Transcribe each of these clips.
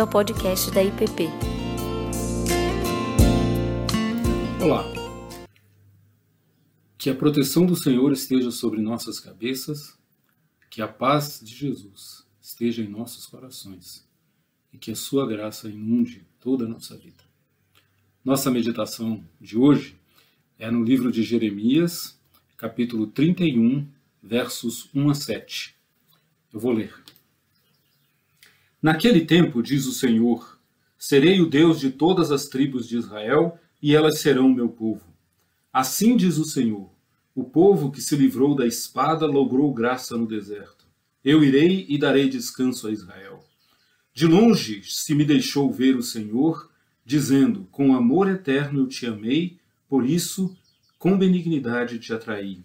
bem-vindo ao podcast da IPP. Olá. Que a proteção do Senhor esteja sobre nossas cabeças, que a paz de Jesus esteja em nossos corações e que a sua graça inunde toda a nossa vida. Nossa meditação de hoje é no livro de Jeremias, capítulo 31, versos 1 a 7. Eu vou ler. Naquele tempo, diz o Senhor, serei o Deus de todas as tribos de Israel, e elas serão meu povo. Assim diz o Senhor: o povo que se livrou da espada logrou graça no deserto. Eu irei e darei descanso a Israel. De longe se me deixou ver o Senhor, dizendo: Com amor eterno eu te amei, por isso com benignidade te atraí.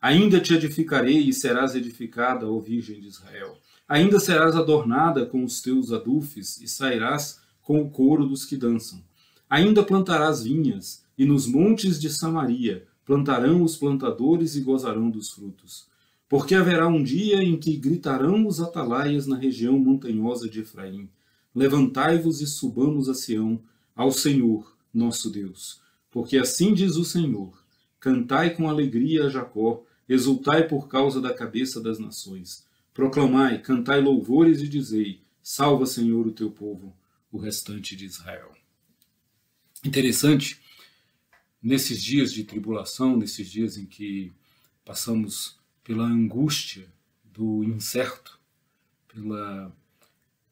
Ainda te edificarei e serás edificada, ó Virgem de Israel. Ainda serás adornada com os teus adufes e sairás com o coro dos que dançam. Ainda plantarás vinhas, e nos montes de Samaria plantarão os plantadores e gozarão dos frutos. Porque haverá um dia em que gritarão os atalaias na região montanhosa de Efraim: Levantai-vos e subamos a Sião, ao Senhor, nosso Deus. Porque assim diz o Senhor: Cantai com alegria a Jacó, exultai por causa da cabeça das nações. Proclamai, cantai louvores e dizei: Salva, Senhor, o teu povo, o restante de Israel. Interessante, nesses dias de tribulação, nesses dias em que passamos pela angústia do incerto, pela,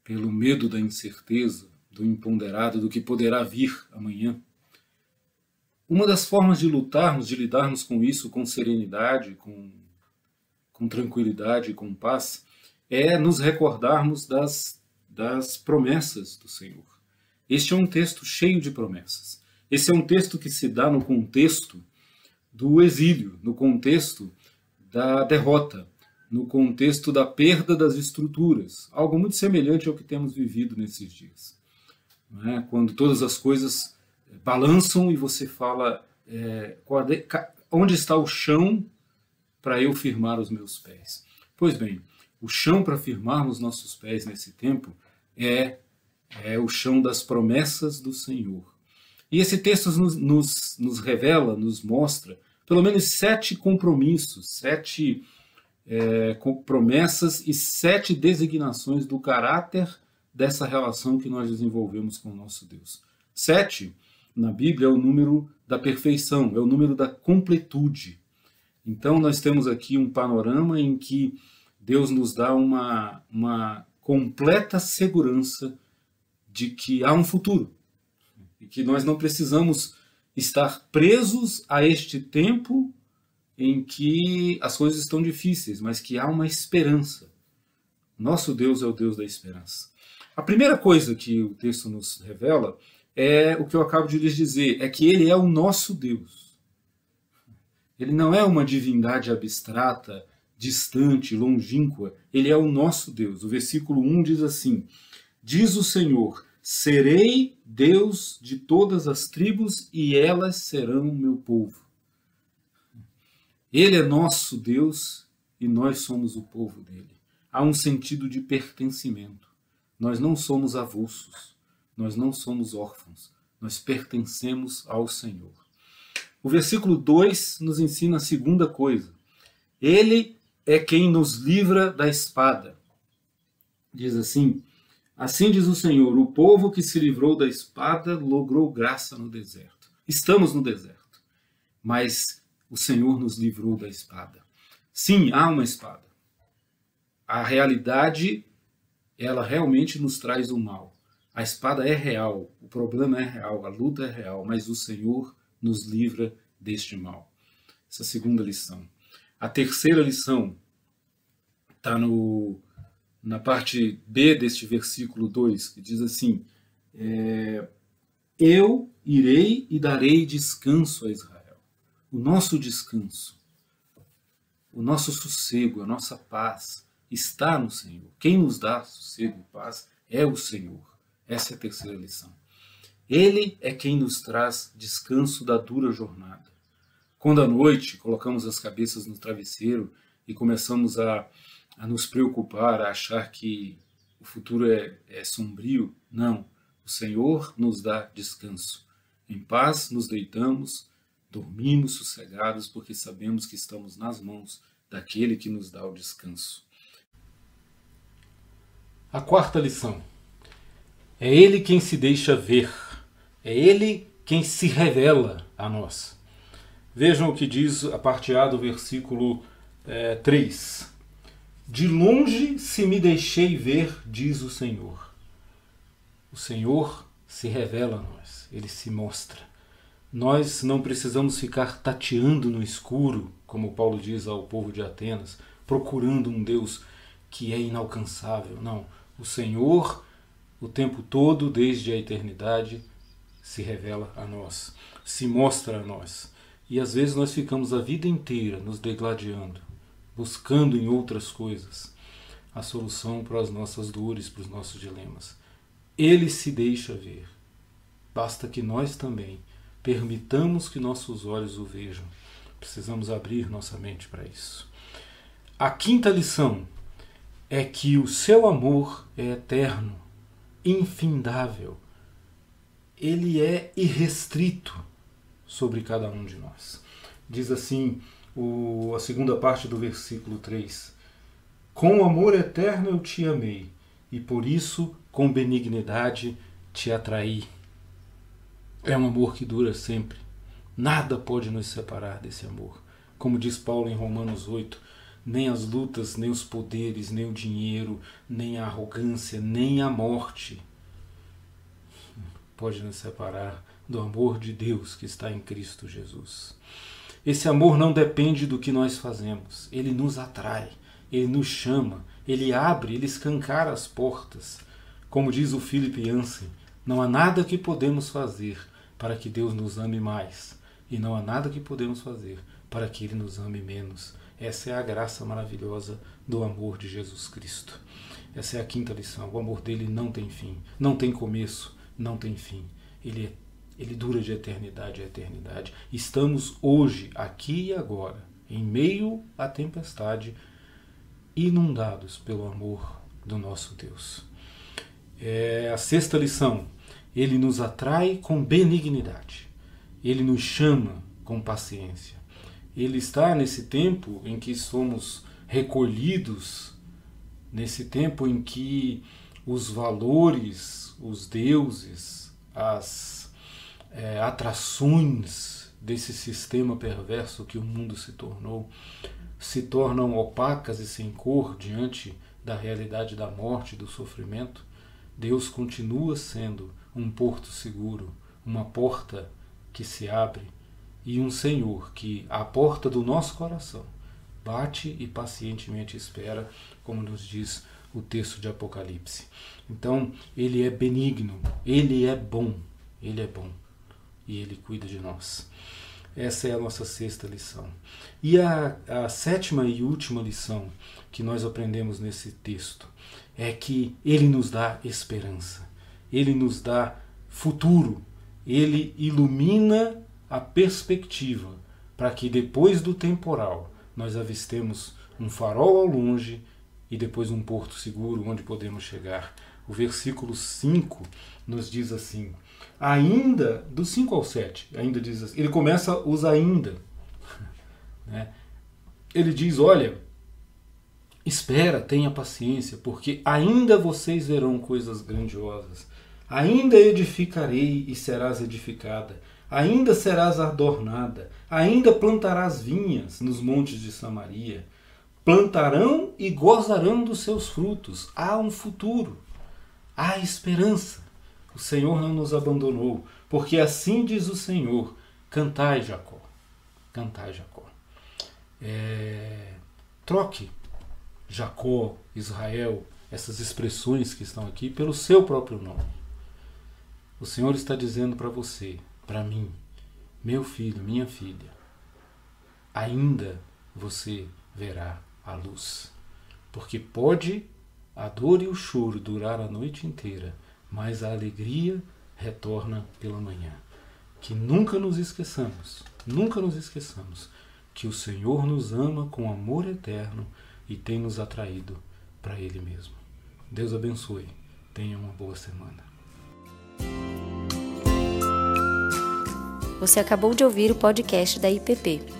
pelo medo da incerteza, do imponderado, do que poderá vir amanhã. Uma das formas de lutarmos, de lidarmos com isso com serenidade, com com tranquilidade e com paz, é nos recordarmos das, das promessas do Senhor. Este é um texto cheio de promessas. Esse é um texto que se dá no contexto do exílio, no contexto da derrota, no contexto da perda das estruturas, algo muito semelhante ao que temos vivido nesses dias. É? Quando todas as coisas balançam e você fala é, onde está o chão para eu firmar os meus pés. Pois bem, o chão para firmarmos nossos pés nesse tempo é, é o chão das promessas do Senhor. E esse texto nos, nos, nos revela, nos mostra, pelo menos sete compromissos, sete é, promessas e sete designações do caráter dessa relação que nós desenvolvemos com o nosso Deus. Sete, na Bíblia, é o número da perfeição, é o número da completude. Então, nós temos aqui um panorama em que Deus nos dá uma, uma completa segurança de que há um futuro e que nós não precisamos estar presos a este tempo em que as coisas estão difíceis, mas que há uma esperança. Nosso Deus é o Deus da esperança. A primeira coisa que o texto nos revela é o que eu acabo de lhes dizer, é que ele é o nosso Deus. Ele não é uma divindade abstrata, distante, longínqua. Ele é o nosso Deus. O versículo 1 diz assim: Diz o Senhor: Serei Deus de todas as tribos e elas serão meu povo. Ele é nosso Deus e nós somos o povo dele. Há um sentido de pertencimento. Nós não somos avulsos, nós não somos órfãos, nós pertencemos ao Senhor. O versículo 2 nos ensina a segunda coisa. Ele é quem nos livra da espada. Diz assim: Assim diz o Senhor: o povo que se livrou da espada logrou graça no deserto. Estamos no deserto, mas o Senhor nos livrou da espada. Sim, há uma espada. A realidade, ela realmente nos traz o mal. A espada é real, o problema é real, a luta é real, mas o Senhor nos livra deste mal. Essa segunda lição. A terceira lição está na parte B deste versículo 2, que diz assim: é, Eu irei e darei descanso a Israel. O nosso descanso, o nosso sossego, a nossa paz está no Senhor. Quem nos dá sossego e paz é o Senhor. Essa é a terceira lição. Ele é quem nos traz descanso da dura jornada. Quando à noite colocamos as cabeças no travesseiro e começamos a, a nos preocupar, a achar que o futuro é, é sombrio. Não. O Senhor nos dá descanso. Em paz nos deitamos, dormimos sossegados, porque sabemos que estamos nas mãos daquele que nos dá o descanso. A quarta lição. É Ele quem se deixa ver. É Ele quem se revela a nós. Vejam o que diz a parte A do versículo é, 3. De longe se me deixei ver, diz o Senhor. O Senhor se revela a nós, ele se mostra. Nós não precisamos ficar tateando no escuro, como Paulo diz ao povo de Atenas, procurando um Deus que é inalcançável. Não, o Senhor, o tempo todo, desde a eternidade, se revela a nós, se mostra a nós. E às vezes nós ficamos a vida inteira nos degladiando, buscando em outras coisas a solução para as nossas dores, para os nossos dilemas. Ele se deixa ver. Basta que nós também permitamos que nossos olhos o vejam. Precisamos abrir nossa mente para isso. A quinta lição é que o seu amor é eterno, infindável. Ele é irrestrito sobre cada um de nós. Diz assim o, a segunda parte do versículo 3: Com amor eterno eu te amei, e por isso com benignidade te atraí. É um amor que dura sempre. Nada pode nos separar desse amor. Como diz Paulo em Romanos 8, nem as lutas, nem os poderes, nem o dinheiro, nem a arrogância, nem a morte pode nos separar do amor de Deus que está em Cristo Jesus. Esse amor não depende do que nós fazemos, ele nos atrai, ele nos chama, ele abre, ele escancara as portas. Como diz o Philip Yancey, não há nada que podemos fazer para que Deus nos ame mais, e não há nada que podemos fazer para que Ele nos ame menos. Essa é a graça maravilhosa do amor de Jesus Cristo. Essa é a quinta lição. O amor dele não tem fim, não tem começo, não tem fim. Ele é ele dura de eternidade a eternidade. Estamos hoje, aqui e agora, em meio à tempestade, inundados pelo amor do nosso Deus. É a sexta lição. Ele nos atrai com benignidade. Ele nos chama com paciência. Ele está nesse tempo em que somos recolhidos, nesse tempo em que os valores, os deuses, as é, atrações desse sistema perverso que o mundo se tornou se tornam opacas e sem cor diante da realidade da morte e do sofrimento, Deus continua sendo um porto seguro, uma porta que se abre e um Senhor que, à porta do nosso coração, bate e pacientemente espera, como nos diz o texto de Apocalipse. Então, ele é benigno, ele é bom, ele é bom e Ele cuida de nós. Essa é a nossa sexta lição. E a, a sétima e última lição que nós aprendemos nesse texto é que Ele nos dá esperança, Ele nos dá futuro, Ele ilumina a perspectiva para que depois do temporal nós avistemos um farol ao longe e depois um porto seguro onde podemos chegar. O versículo 5 nos diz assim: ainda, do 5 ao 7, ainda diz assim, ele começa os ainda. Né? Ele diz: olha, espera, tenha paciência, porque ainda vocês verão coisas grandiosas. Ainda edificarei e serás edificada. Ainda serás adornada. Ainda plantarás vinhas nos montes de Samaria. Plantarão e gozarão dos seus frutos. Há um futuro. Há esperança. O Senhor não nos abandonou, porque assim diz o Senhor: cantai, Jacó. Cantai, Jacó. É... Troque Jacó, Israel, essas expressões que estão aqui, pelo seu próprio nome. O Senhor está dizendo para você, para mim, meu filho, minha filha, ainda você verá a luz. Porque pode a dor e o choro durar a noite inteira, mas a alegria retorna pela manhã. Que nunca nos esqueçamos, nunca nos esqueçamos que o Senhor nos ama com amor eterno e tem nos atraído para Ele mesmo. Deus abençoe. Tenha uma boa semana. Você acabou de ouvir o podcast da IPP.